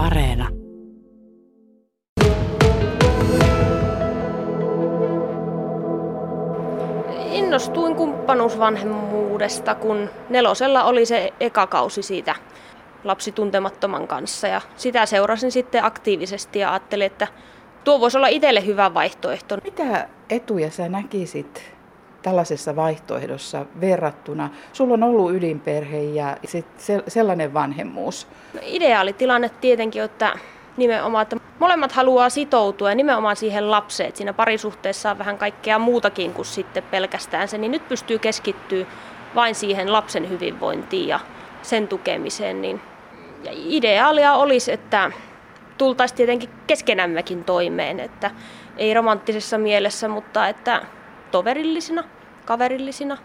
Areena. Innostuin kumppanuusvanhemmuudesta, kun nelosella oli se eka kausi siitä lapsi tuntemattoman kanssa ja sitä seurasin sitten aktiivisesti ja ajattelin, että tuo voisi olla itselle hyvä vaihtoehto. Mitä etuja sä näkisit tällaisessa vaihtoehdossa verrattuna? Sulla on ollut ydinperhe ja sit sellainen vanhemmuus. No, ideaalitilanne tietenkin, että nimenomaan, että molemmat haluaa sitoutua ja nimenomaan siihen lapseen. Että siinä parisuhteessa on vähän kaikkea muutakin kuin sitten pelkästään se, niin nyt pystyy keskittyä vain siihen lapsen hyvinvointiin ja sen tukemiseen. Niin ja ideaalia olisi, että tultaisiin tietenkin keskenämmekin toimeen, että ei romanttisessa mielessä, mutta että toverillisina, kaverillisina.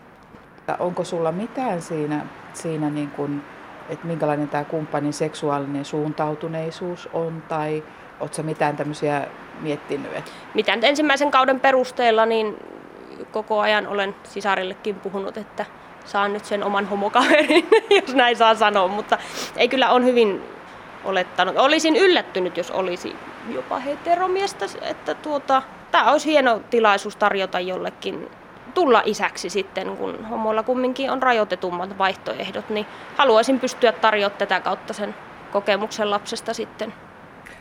Onko sulla mitään siinä, siinä niin kuin, että minkälainen tämä kumppanin seksuaalinen suuntautuneisuus on, tai oletko mitään tämmöisiä miettinyt? Että... Mitä nyt ensimmäisen kauden perusteella, niin koko ajan olen sisarillekin puhunut, että saan nyt sen oman homokaverin, jos näin saa sanoa, mutta ei kyllä on hyvin olettanut. Olisin yllättynyt, jos olisi jopa heteromiestä, että tuota, tämä olisi hieno tilaisuus tarjota jollekin tulla isäksi sitten, kun homoilla kumminkin on rajoitetummat vaihtoehdot, niin haluaisin pystyä tarjoamaan tätä kautta sen kokemuksen lapsesta sitten.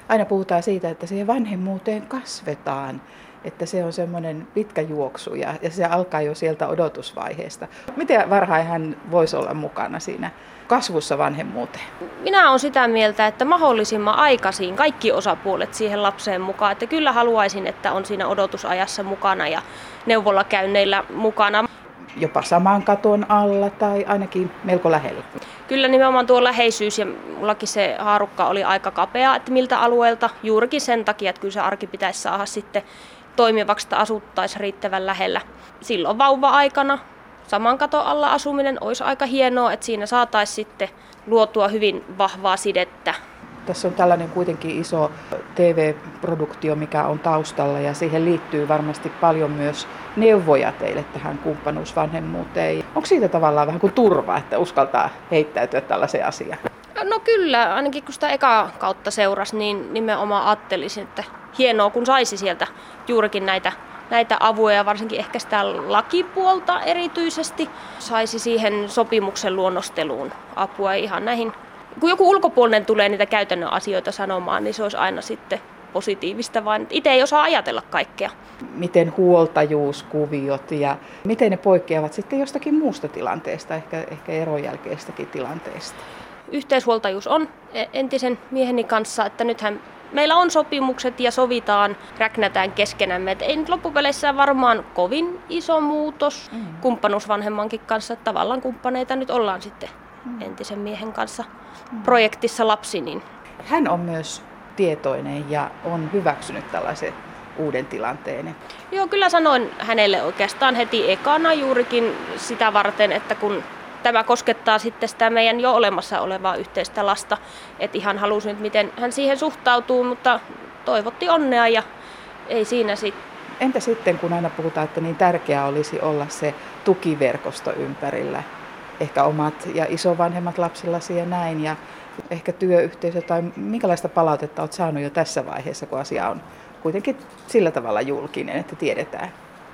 Aina puhutaan siitä, että siihen vanhemmuuteen kasvetaan, että se on semmoinen pitkä juoksu ja, ja se alkaa jo sieltä odotusvaiheesta. Miten varhain hän voisi olla mukana siinä kasvussa vanhemmuuteen? Minä olen sitä mieltä, että mahdollisimman aikaisin kaikki osapuolet siihen lapseen mukaan. Että kyllä haluaisin, että on siinä odotusajassa mukana ja neuvolla käynneillä mukana. Jopa saman katon alla tai ainakin melko lähellä. Kyllä nimenomaan tuo läheisyys ja mullakin se haarukka oli aika kapea, että miltä alueelta juurikin sen takia, että kyllä se arki pitäisi saada sitten toimivaksi, että asuttaisiin riittävän lähellä. Silloin vauva-aikana saman katon alla asuminen olisi aika hienoa, että siinä saataisiin sitten luotua hyvin vahvaa sidettä. Tässä on tällainen kuitenkin iso TV-produktio, mikä on taustalla ja siihen liittyy varmasti paljon myös neuvoja teille tähän kumppanuusvanhemmuuteen. Onko siitä tavallaan vähän kuin turva, että uskaltaa heittäytyä tällaiseen asiaan? No kyllä, ainakin kun sitä eka kautta seurasi, niin nimenomaan ajattelisin, että hienoa kun saisi sieltä juurikin näitä näitä avuja, varsinkin ehkä sitä lakipuolta erityisesti, saisi siihen sopimuksen luonnosteluun apua ihan näihin. Kun joku ulkopuolinen tulee niitä käytännön asioita sanomaan, niin se olisi aina sitten positiivista, vaan itse ei osaa ajatella kaikkea. Miten huoltajuuskuviot ja miten ne poikkeavat sitten jostakin muusta tilanteesta, ehkä, ehkä eron jälkeistäkin tilanteesta? Yhteishuoltajuus on entisen mieheni kanssa, että nythän meillä on sopimukset ja sovitaan, räknätään keskenämme. Et ei nyt loppupeleissä varmaan kovin iso muutos mm. kumppanuusvanhemmankin kanssa. Tavallaan kumppaneita nyt ollaan sitten mm. entisen miehen kanssa mm. projektissa lapsi. Niin. Hän on myös tietoinen ja on hyväksynyt tällaisen uuden tilanteen. Joo, kyllä sanoin hänelle oikeastaan heti ekana juurikin sitä varten, että kun tämä koskettaa sitten sitä meidän jo olemassa olevaa yhteistä lasta. Että ihan halusin nyt, miten hän siihen suhtautuu, mutta toivotti onnea ja ei siinä sitten. Entä sitten, kun aina puhutaan, että niin tärkeää olisi olla se tukiverkosto ympärillä, ehkä omat ja isovanhemmat lapsillasi ja näin, ja ehkä työyhteisö tai minkälaista palautetta olet saanut jo tässä vaiheessa, kun asia on kuitenkin sillä tavalla julkinen, että tiedetään?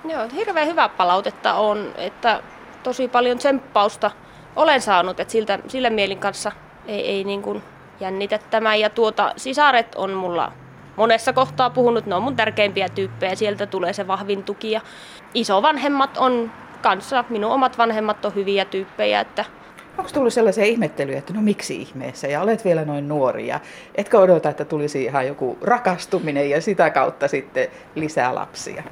Joo, hirveän hyvää palautetta on, että tosi paljon tsemppausta olen saanut, että siltä, sillä mielin kanssa ei, ei niin kuin jännitä tämä. Ja tuota, sisaret on mulla monessa kohtaa puhunut, ne on mun tärkeimpiä tyyppejä, sieltä tulee se vahvin tuki. Ja isovanhemmat on kanssa, minun omat vanhemmat on hyviä tyyppejä, että Onko tullut sellaisia ihmettelyjä, että no miksi ihmeessä ja olet vielä noin nuori ja etkö odota, että tulisi ihan joku rakastuminen ja sitä kautta sitten lisää lapsia?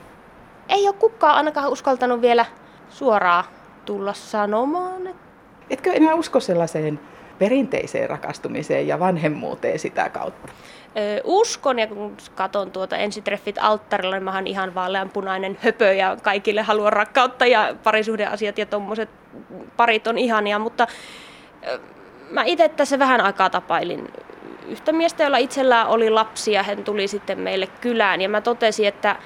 Ei ole kukaan ainakaan uskaltanut vielä suoraan tulla sanomaan. Etkö enää usko sellaiseen perinteiseen rakastumiseen ja vanhemmuuteen sitä kautta? Uskon ja kun katson tuota ensitreffit alttarilla, niin mä oon ihan vaaleanpunainen höpö ja kaikille haluan rakkautta ja parisuhdeasiat ja tommoset parit on ihania, mutta mä itse tässä vähän aikaa tapailin yhtä miestä, jolla itsellään oli lapsia, hän tuli sitten meille kylään ja mä totesin, että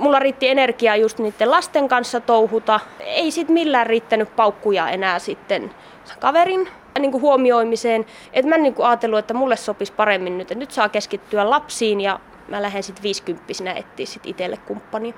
mulla riitti energiaa just niiden lasten kanssa touhuta. Ei sit millään riittänyt paukkuja enää sitten kaverin niin kuin huomioimiseen. Että mä niin kuin ajatellut, että mulle sopisi paremmin nyt, että nyt saa keskittyä lapsiin ja mä lähden sitten viisikymppisenä etsiä sit itselle kumppani.